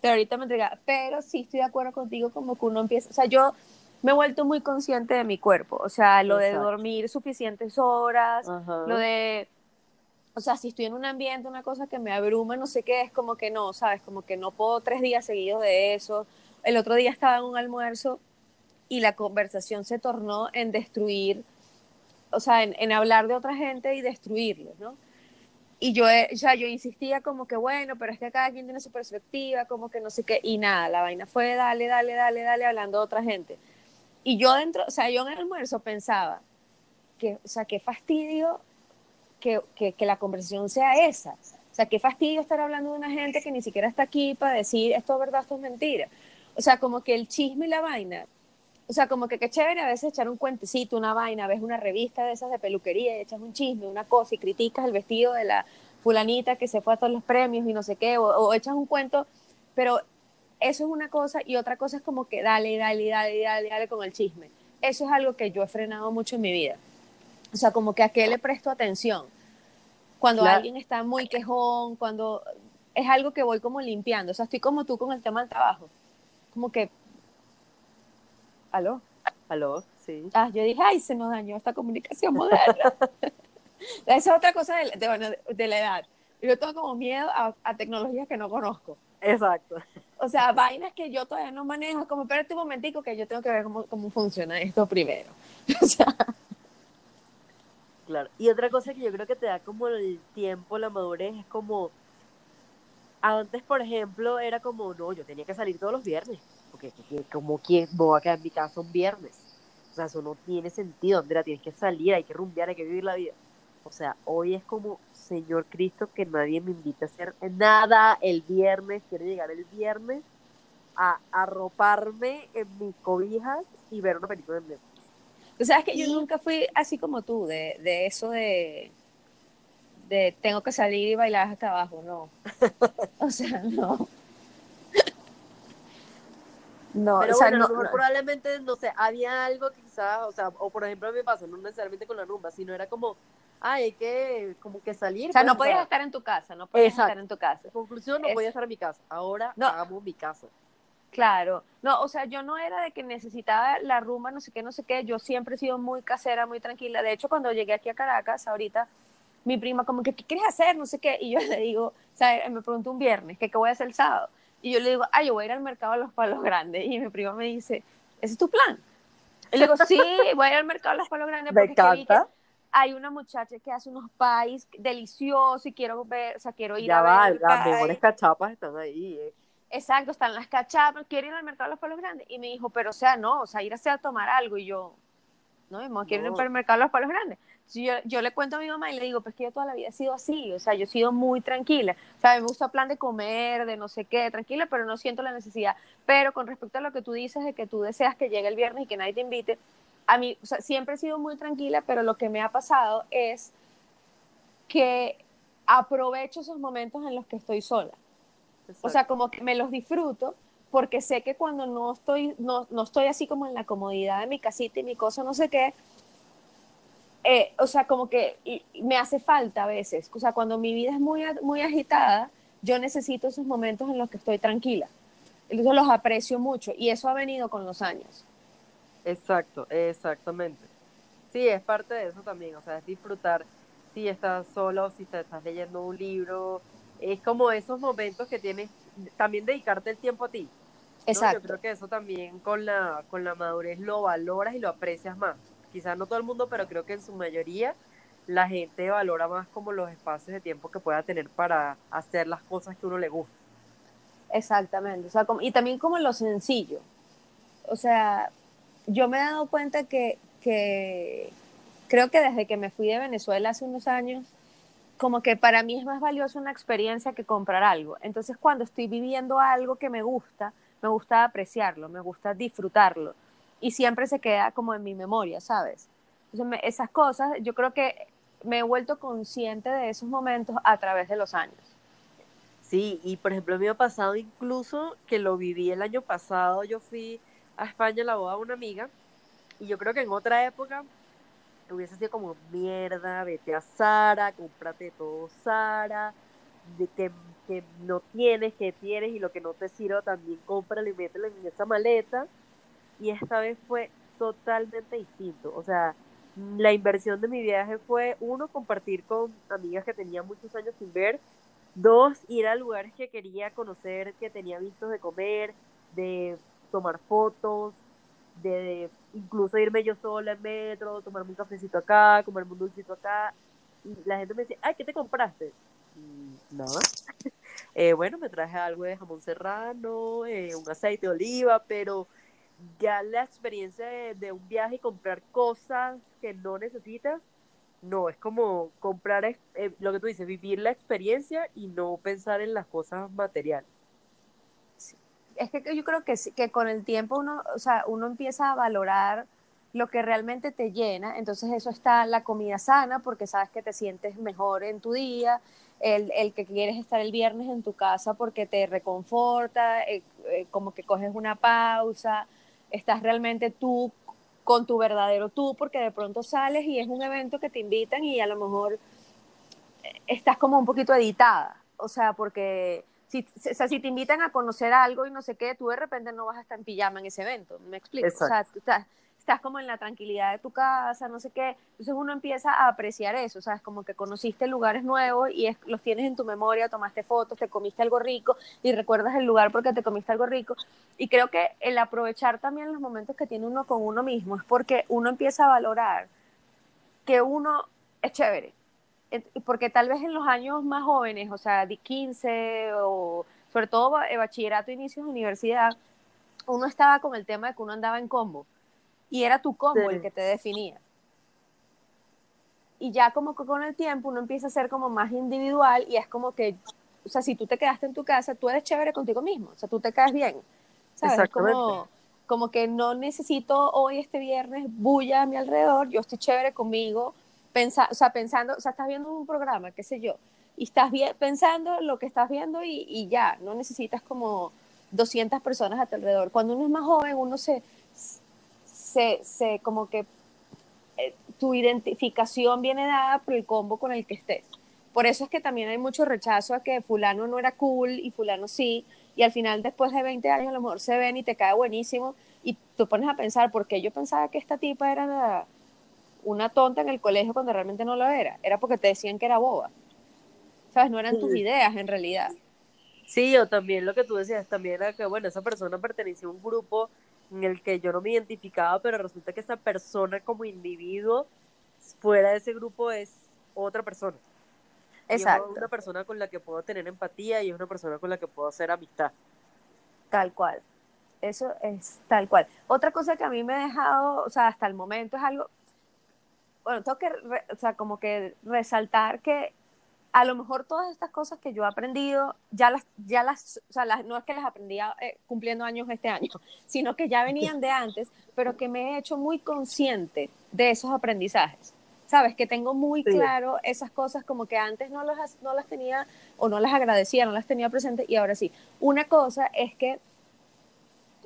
pero ahorita me entregué. Pero sí estoy de acuerdo contigo, como que uno empieza, o sea, yo me he vuelto muy consciente de mi cuerpo, o sea, lo de Exacto. dormir suficientes horas, Ajá. lo de, o sea, si estoy en un ambiente, una cosa que me abruma, no sé qué, es como que no, ¿sabes? Como que no puedo tres días seguidos de eso. El otro día estaba en un almuerzo y la conversación se tornó en destruir, o sea, en, en hablar de otra gente y destruirlos, ¿no? Y yo, eh, o sea, yo insistía como que, bueno, pero es que cada quien tiene su perspectiva, como que no sé qué, y nada, la vaina fue dale, dale, dale, dale, hablando de otra gente. Y yo dentro, o sea, yo en el almuerzo pensaba que, o sea, qué fastidio que, que, la conversación sea esa. O sea, qué fastidio estar hablando de una gente que ni siquiera está aquí para decir esto es verdad, esto es mentira. O sea, como que el chisme y la vaina, o sea, como que qué chévere a veces echar un cuentecito, una vaina, ves una revista de esas de peluquería y echas un chisme, una cosa y criticas el vestido de la fulanita que se fue a todos los premios y no sé qué, o, o echas un cuento, pero eso es una cosa y otra cosa es como que dale, dale, dale, dale, dale con el chisme. Eso es algo que yo he frenado mucho en mi vida. O sea, como que a qué le presto atención. Cuando Claro. alguien está muy quejón, cuando es algo que voy como limpiando. O sea, estoy como tú con el tema del trabajo. Como que... ¿Aló? Aló, sí. Ah, yo dije, ay, se nos dañó esta comunicación moderna. Esa es otra cosa de, de, bueno, de- de la edad. Yo tengo como miedo a, a tecnologías que no conozco. Exacto. O sea, vainas que yo todavía no manejo, como espérate un momentico que yo tengo que ver cómo, cómo funciona esto primero. O sea, Claro. Y otra cosa que yo creo que te da como el tiempo, la madurez, es como. Antes, por ejemplo, era como, no, yo tenía que salir todos los viernes. Porque que- que- como quien voy a quedar en mi casa un viernes. O sea, eso no tiene sentido, Andrea. Tienes que salir, hay que rumbear, hay que vivir la vida. O sea, hoy es como, Señor Cristo, que nadie me invita a hacer nada el viernes. Quiero llegar el viernes a arroparme en mis cobijas y ver una película en Netflix. Tú sabes que yo nunca fui así como tú, de, de eso de, de tengo que salir y bailar hasta abajo, no. O sea, no. No, Pero o sea, bueno, no, no. probablemente, no sé, había algo quizás, o sea, o por ejemplo me pasa, no necesariamente con la rumba, sino era como, ay, hay que como que salir. O sea, pues, no podías estar en tu casa, no podías Exacto. estar en tu casa. En conclusión, no es- podía estar en mi casa. Ahora No. amo mi casa. Claro, no, o sea, yo no era de que necesitaba la rumba, no sé qué, no sé qué, yo siempre he sido muy casera, muy tranquila. De hecho, cuando llegué aquí a Caracas, ahorita, mi prima como que, ¿qué quieres hacer? No sé qué, y yo le digo, o sea, me preguntó un viernes, ¿qué, qué voy a hacer el sábado? Y yo le digo, ah, yo voy a ir al mercado de los palos grandes. Y mi prima me dice, ¿ese es tu plan? Y le digo, sí, voy a ir al mercado de los palos grandes Me porque es que vi que encanta. hay una muchacha que hace unos pies deliciosos y quiero ver, o sea, quiero ir Ya a va, ver el las pie. mejores cachapas están ahí. eh. Exacto, están las cachapas, quiero ir al mercado de los palos grandes. Y me dijo, pero o sea, no, o sea, ir a tomar algo. Y yo, no, mi mamá quiere ir el mercado de los palos grandes. Yo, yo le cuento a mi mamá y le digo, pues que yo toda la vida he sido así, o sea, yo he sido muy tranquila. O sea, me gusta plan de comer, de no sé qué, tranquila, pero no siento la necesidad. Pero con respecto a lo que tú dices de que tú deseas que llegue el viernes y que nadie te invite, a mí, o sea, siempre he sido muy tranquila, pero lo que me ha pasado es que aprovecho esos momentos en los que estoy sola. O sea, como que me los disfruto porque sé que cuando no estoy, no, no estoy así como en la comodidad de mi casita y mi cosa, no sé qué, eh, o sea, como que me hace falta a veces. O sea, cuando mi vida es muy, muy agitada, yo necesito esos momentos en los que estoy tranquila. Entonces los aprecio mucho y eso ha venido con los años. Exacto, exactamente. Sí, es parte de eso también, o sea, es disfrutar si estás solo, si te estás leyendo un libro, es como esos momentos que tienes, también dedicarte el tiempo a ti. ¿no? Yo Exacto. creo que eso también con la, con la madurez lo valoras y lo aprecias más. Quizás no todo el mundo, pero creo que en su mayoría la gente valora más como los espacios de tiempo que pueda tener para hacer las cosas que uno le gusta. Exactamente. O sea, como- y también como lo sencillo. O sea, yo me he dado cuenta que, que creo que desde que me fui de Venezuela hace unos años, como que para mí es más valioso una experiencia que comprar algo. Entonces, cuando estoy viviendo algo que me gusta, me gusta apreciarlo, me gusta disfrutarlo. Y siempre se queda como en mi memoria, ¿sabes? Entonces, esas cosas, yo creo que me he vuelto consciente de esos momentos a través de los años. Sí, y por ejemplo, me ha pasado incluso que lo viví el año pasado, yo fui a España a la boda de una amiga, y yo creo que en otra época hubiese sido como mierda, vete a Sara, cómprate todo Sara, de que, que no tienes, que tienes, y lo que no te sirva también cómpralo y mételo en esa maleta. y esta vez fue totalmente distinto. O sea, la inversión de mi viaje fue, uno, compartir con amigas que tenía muchos años sin ver, dos, ir a lugares que quería conocer, que tenía vistos de comer, de tomar fotos, de, incluso irme yo sola en metro, tomarme un cafecito acá, comerme un dulcito acá. Y la gente me decía, ay, ¿qué te compraste? nada. Eh, bueno, me traje algo de jamón serrano, eh, un aceite de oliva, pero ya la experiencia de, un viaje y comprar cosas que no necesitas, no, es como comprar eh, lo que tú dices, vivir la experiencia y no pensar en las cosas materiales. Es que yo creo que, que con el tiempo uno, o sea, uno empieza a valorar lo que realmente te llena, entonces eso está la comida sana porque sabes que te sientes mejor en tu día, el, el que quieres estar el viernes en tu casa porque te reconforta, eh, eh, como que coges una pausa, estás realmente tú con tu verdadero tú, porque de pronto sales y es un evento que te invitan y a lo mejor eh, estás como un poquito editada, o sea, porque si, o sea, si te invitan a conocer algo y no sé qué, tú de repente no vas a estar en pijama en ese evento, me explico, o sea, tú estás, estás como en la tranquilidad de tu casa, no sé qué. Entonces uno empieza a apreciar eso, ¿sabes? Como que conociste lugares nuevos y los tienes en tu memoria, tomaste fotos, te comiste algo rico y recuerdas el lugar porque te comiste algo rico. Y creo que el aprovechar también los momentos que tiene uno con uno mismo es porque uno empieza a valorar que uno es chévere. Porque tal vez en los años más jóvenes, o sea, de 15 o sobre todo bachillerato, inicios de universidad, uno estaba con el tema de que uno andaba en combo y era tu combo el que te definía. Y ya como que con el tiempo uno empieza a ser como más individual y es como que, o sea, si tú te quedaste en tu casa, tú eres chévere contigo mismo, o sea, tú te quedas bien. ¿Sabes? Como, como que no necesito hoy, este viernes, bulla a mi alrededor, yo estoy chévere conmigo, pensa, o sea, pensando, o sea, estás viendo un programa, qué sé yo, y estás bien, pensando lo que estás viendo y, y ya, no necesitas como 200 personas a tu alrededor. Cuando uno es más joven, uno se, se, como que eh, tu identificación viene dada por el combo con el que estés. Por eso es que también hay mucho rechazo a que fulano no era cool y fulano sí, y al final después de 20 años a lo mejor se ven y te cae buenísimo y tú pones a pensar, ¿por qué yo pensaba que esta tipa era una tonta en el colegio cuando realmente no lo era? Era porque te decían que era boba. ¿Sabes? No eran tus ideas en realidad. Sí, o también lo que tú decías, también era que, bueno, esa persona pertenecía a un grupo en el que yo no me identificaba, pero resulta que esa persona como individuo fuera de ese grupo es otra persona. Exacto. es una persona con la que puedo tener empatía y es una persona con la que puedo hacer amistad. Tal cual. Eso es tal cual. Otra cosa que a mí me ha dejado, o sea, hasta el momento es algo, bueno, tengo que, o sea, como que resaltar que a lo mejor todas estas cosas que yo he aprendido, ya las, ya las, o sea, las, no es que las aprendí eh, cumpliendo años este año, sino que ya venían de antes, pero que me he hecho muy consciente de esos aprendizajes. Sabes, que tengo muy claro esas cosas como que antes no las, no las tenía o no las agradecía, no las tenía presentes y ahora sí. Una cosa es que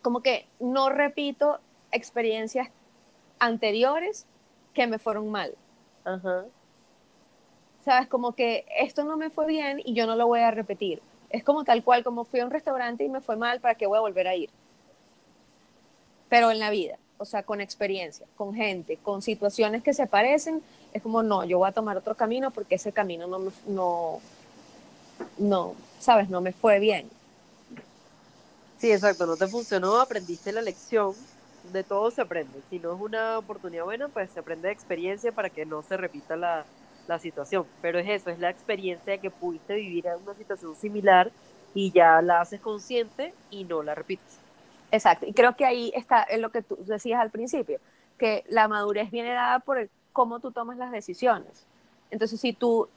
como que no repito experiencias anteriores que me fueron mal. Ajá. ¿sabes? Como que esto no me fue bien y yo no lo voy a repetir. Es como tal cual, como fui a un restaurante y me fue mal, ¿para qué voy a volver a ir? Pero en la vida, o sea, con experiencia, con gente, con situaciones que se parecen, es como, no, yo voy a tomar otro camino porque ese camino no, me, no, no, ¿sabes? No me fue bien. Sí, exacto, no te funcionó, aprendiste la lección, de todo se aprende. Si no es una oportunidad buena, pues se aprende de experiencia para que no se repita la, la situación. Pero es eso, es la experiencia de que pudiste vivir en una situación similar y ya la haces consciente y no la repites. Exacto, y creo que ahí está en lo que tú decías al principio, que la madurez viene dada por cómo tú tomas las decisiones. Entonces, si tú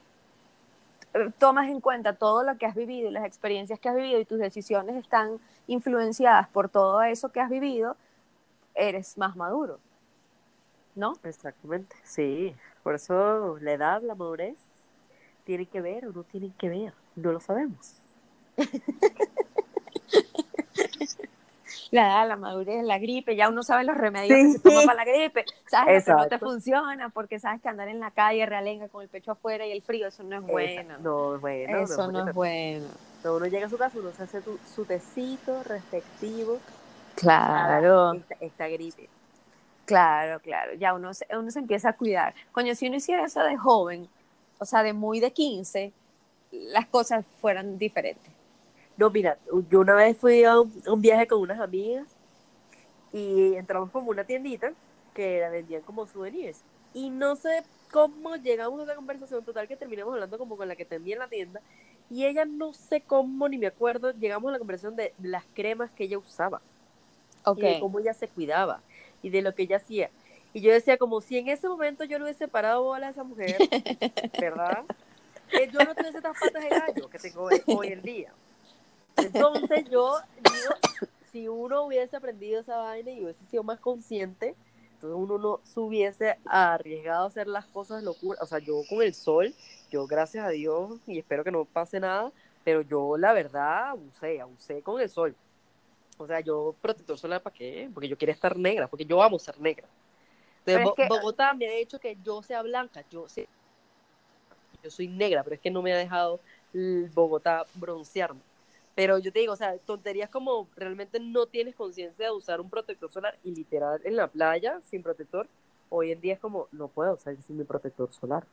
eh, tomas en cuenta todo lo que has vivido y las experiencias que has vivido y tus decisiones están influenciadas por todo eso que has vivido, eres más maduro. ¿No? Exactamente, sí. Por eso la edad, la madurez, tiene que ver o no tienen que ver. No lo sabemos. la edad, la madurez, la gripe, ya uno sabe los remedios que se toma para la gripe, sabes que no te funciona porque sabes que andar en la calle realenga con el pecho afuera y el frío, eso no es bueno. No es bueno. Eso no, es bueno. uno llega a su casa, uno se hace su tecito respectivo Claro. esta, esta gripe. Claro, claro, ya uno se, uno se empieza a cuidar. Coño, si uno hiciera eso de joven, o sea, de muy de 15, las cosas fueran diferentes. No, mira, yo una vez fui a un, un viaje con unas amigas y entramos como una tiendita que la vendían como souvenirs. Y no sé cómo llegamos a esa conversación total que terminamos hablando como con la que atendía en la tienda. Y ella no sé cómo, ni me acuerdo, llegamos a la conversación de las cremas que ella usaba. Y de cómo ella se cuidaba y de lo que ella hacía. Y yo decía, como si en ese momento yo le hubiese parado bola a esa mujer, ¿verdad? Que yo no tuviese estas patas de gallo que tengo hoy- hoy en día. Entonces yo digo, si uno hubiese aprendido esa vaina y hubiese sido más consciente, entonces uno no se hubiese arriesgado a hacer las cosas locuras. O sea, yo con el sol, yo gracias a Dios, y espero que no pase nada, pero yo la verdad abusé, abusé con el sol. O sea, yo protector solar para qué? Porque yo quería estar negra, porque yo amo ser negra. Entonces, Bo- que- Bogotá me ha hecho que yo sea blanca, yo sé, yo soy negra, pero es que no me ha dejado Bogotá broncearme. Pero yo te digo, o sea, tonterías como realmente no tienes conciencia de usar un protector solar y literal en la playa sin protector, hoy en día es como, no puedo usar sin mi protector solar.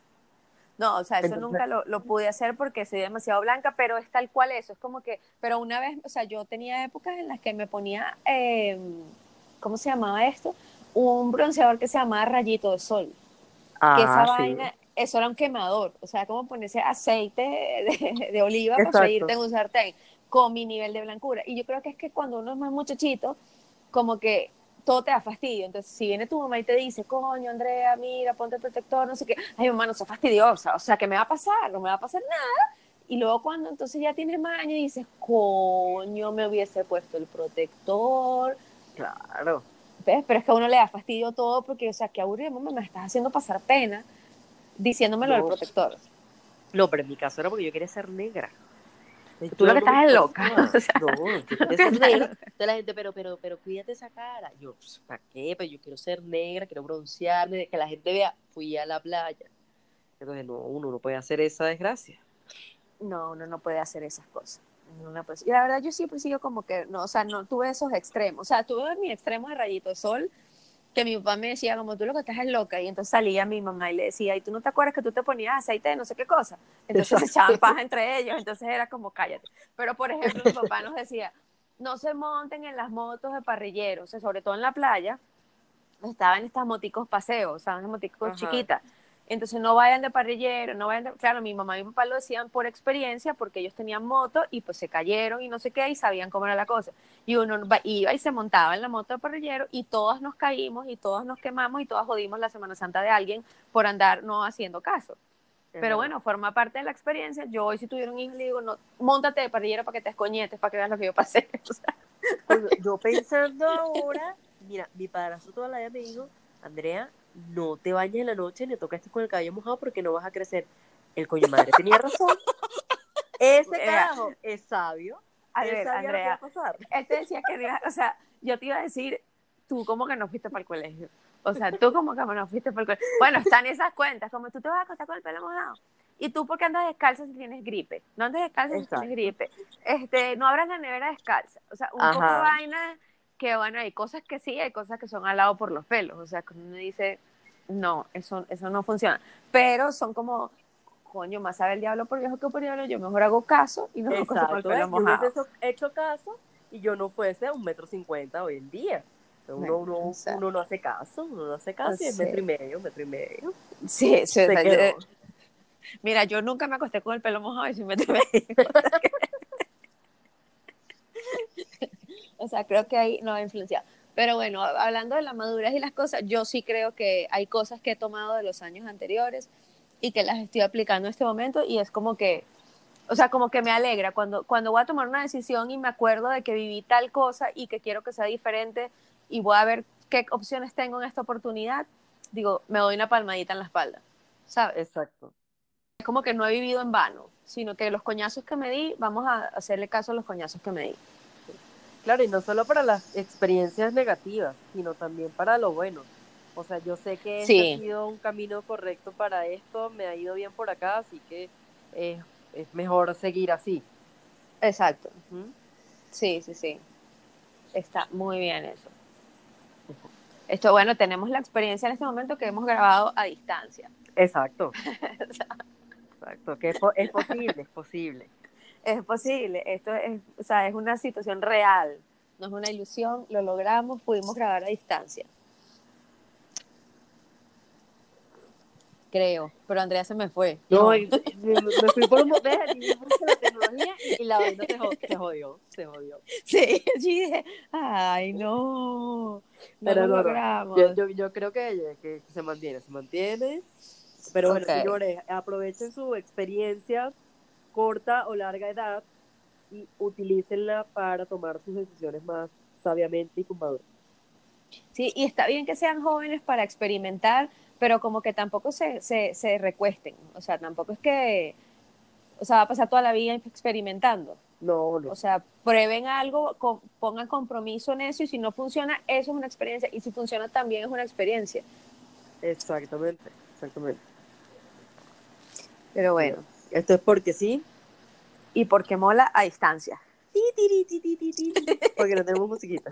No, o sea, eso Entonces- nunca lo, lo pude hacer porque soy demasiado blanca, pero es tal cual eso. Es como que, pero una vez, o sea, yo tenía épocas en las que me ponía, eh, ¿cómo se llamaba esto? Un bronceador que se llamaba rayito de sol. que esa Ah, sí. vaina, eso era un quemador, o sea, como ponerse aceite de, de oliva para freírte en un sartén con mi nivel de blancura. Y yo creo que es que cuando uno es más muchachito, como que todo te da fastidio. Entonces, si viene tu mamá y te dice, coño, Andrea, mira, ponte el protector, no sé qué, ay, mamá, no seas fastidiosa, o sea, ¿qué me va a pasar? No me va a pasar nada. Y luego cuando entonces ya tienes más años y dices, coño, me hubiese puesto el protector, Claro. ¿Ves? Pero es que a uno le da fastidio todo porque, o sea, qué aburrido, mamá, me estás haciendo pasar pena diciéndomelo del No. protector. No, pero en mi caso era porque yo quería ser negra. Tú lo que estás es loca. O sea, no, yo quería ser negra. Entonces la gente, pero, pero, pero cuídate esa cara. Yo, pues, ¿para qué? Pero yo quiero ser negra, quiero broncearme, que la gente vea, fui a la playa. Entonces, no, uno no puede hacer esa desgracia. No, uno no puede hacer esas cosas. Puede- Y la verdad, yo siempre sigo como que, no, o sea, no tuve esos extremos. O sea, tuve mi extremo de rayito de sol, que mi papá me decía, como tú lo que estás es loca. Y entonces salía mi mamá y le decía, ¿y tú no te acuerdas que tú te ponías aceite de no sé qué cosa? Entonces se Exacto. echaban paja entre ellos, entonces era como, cállate. Pero, por ejemplo, mi papá nos decía, no se monten en las motos de parrilleros, o sea, sobre todo en la playa, estaban estas moticos paseos, o sea, unas moticos Ajá. chiquitas. Entonces no vayan de parrillero, no vayan de... Claro, mi mamá y mi papá lo decían por experiencia porque ellos tenían moto y pues se cayeron y no sé qué y sabían cómo era la cosa. Y uno iba y se montaba en la moto de parrillero y todos nos caímos y todos nos quemamos y todas jodimos la Semana Santa de alguien por andar no haciendo caso. Pero verdad. bueno, forma parte de la experiencia. Yo hoy si tuviera un hijo le digo, no, montate de parrillero para que te escoñetes, para que veas lo que yo pasé. O sea, Coño, yo pensando ahora, mira, mi padrastro toda la vida me dijo, Andrea, no te bañes en la noche ni toques con el cabello mojado porque no vas a crecer. El coño madre tenía razón. Ese carajo es sabio. a ver, Andrea, pasar. él te decía que, o sea, yo te iba a decir, tú como que no fuiste para el colegio. O sea, tú como que no fuiste para el colegio. Bueno, están esas cuentas, como tú te vas a acostar con el pelo mojado. ¿Y tú por qué andas descalza si tienes gripe? No andes descalza si Exacto. tienes gripe. Este, no abras la nevera descalza. O sea, un poco Ajá. de vaina que, bueno, hay cosas que sí, hay cosas que son al lado por los pelos. O sea, que uno dice, no, eso, eso no funciona. Pero son como, coño, más sabe el diablo por viejo que por diablo, yo mejor hago caso y no acuesto con el Exacto, pelo ¿ves? yo hubiese mojado. hecho caso y yo no fuese un metro cincuenta hoy en día. Uno, uno, uno no hace caso, uno no hace caso y es metro y medio, metro y medio. Sí, sí, Se o sea, quedó. yo- Mira, yo nunca me acosté con el pelo mojado y sí me tuve. O sea, creo que ahí no ha influenciado. Pero bueno, hablando de la madurez y las cosas, yo sí creo que hay cosas que he tomado de los años anteriores y que las estoy aplicando en este momento y es como que, o sea, como que me alegra cuando, cuando voy a tomar una decisión y me acuerdo de que viví tal cosa y que quiero que sea diferente y voy a ver qué opciones tengo en esta oportunidad, digo, me doy una palmadita en la espalda, ¿sabes? Exacto. es como que no he vivido en vano, sino que los coñazos que me di, vamos a hacerle caso a los coñazos que me di. Claro, y no solo para las experiencias negativas, sino también para lo bueno. O sea, yo sé que este ha sido un camino correcto para esto, me ha ido bien por acá, así que es, es mejor seguir así. Exacto. Sí, sí, sí. Está muy bien eso. Esto, bueno, tenemos la experiencia en este momento que hemos grabado a distancia. Exacto. Exacto, que es, es posible, es posible. Es posible, esto es, o sea, es una situación real, no es una ilusión, lo logramos, pudimos grabar a distancia. Creo, pero Andrea se me fue. No, y- me fui por un momento, la tecnología y la vaina se se jodió, se jodió. Sí, yo dije, ay, no, no Pero lo logramos. Yo, yo, yo creo que, que se mantiene, se mantiene. Pero bueno, señores, aprovechen su experiencia, corta o larga edad, y utilícenla para tomar sus decisiones más sabiamente y con madurez. Sí, y está bien que sean jóvenes para experimentar, pero como que tampoco se, se, se recuesten. O sea, tampoco es que, o sea, va a pasar toda la vida experimentando. No, no. O sea, prueben algo, con- pongan compromiso en eso y si no funciona, eso es una experiencia. Y si funciona, también es una experiencia. Exactamente, exactamente. Pero bueno, Esto es porque sí. y porque mola a distancia. Porque no tenemos musiquita.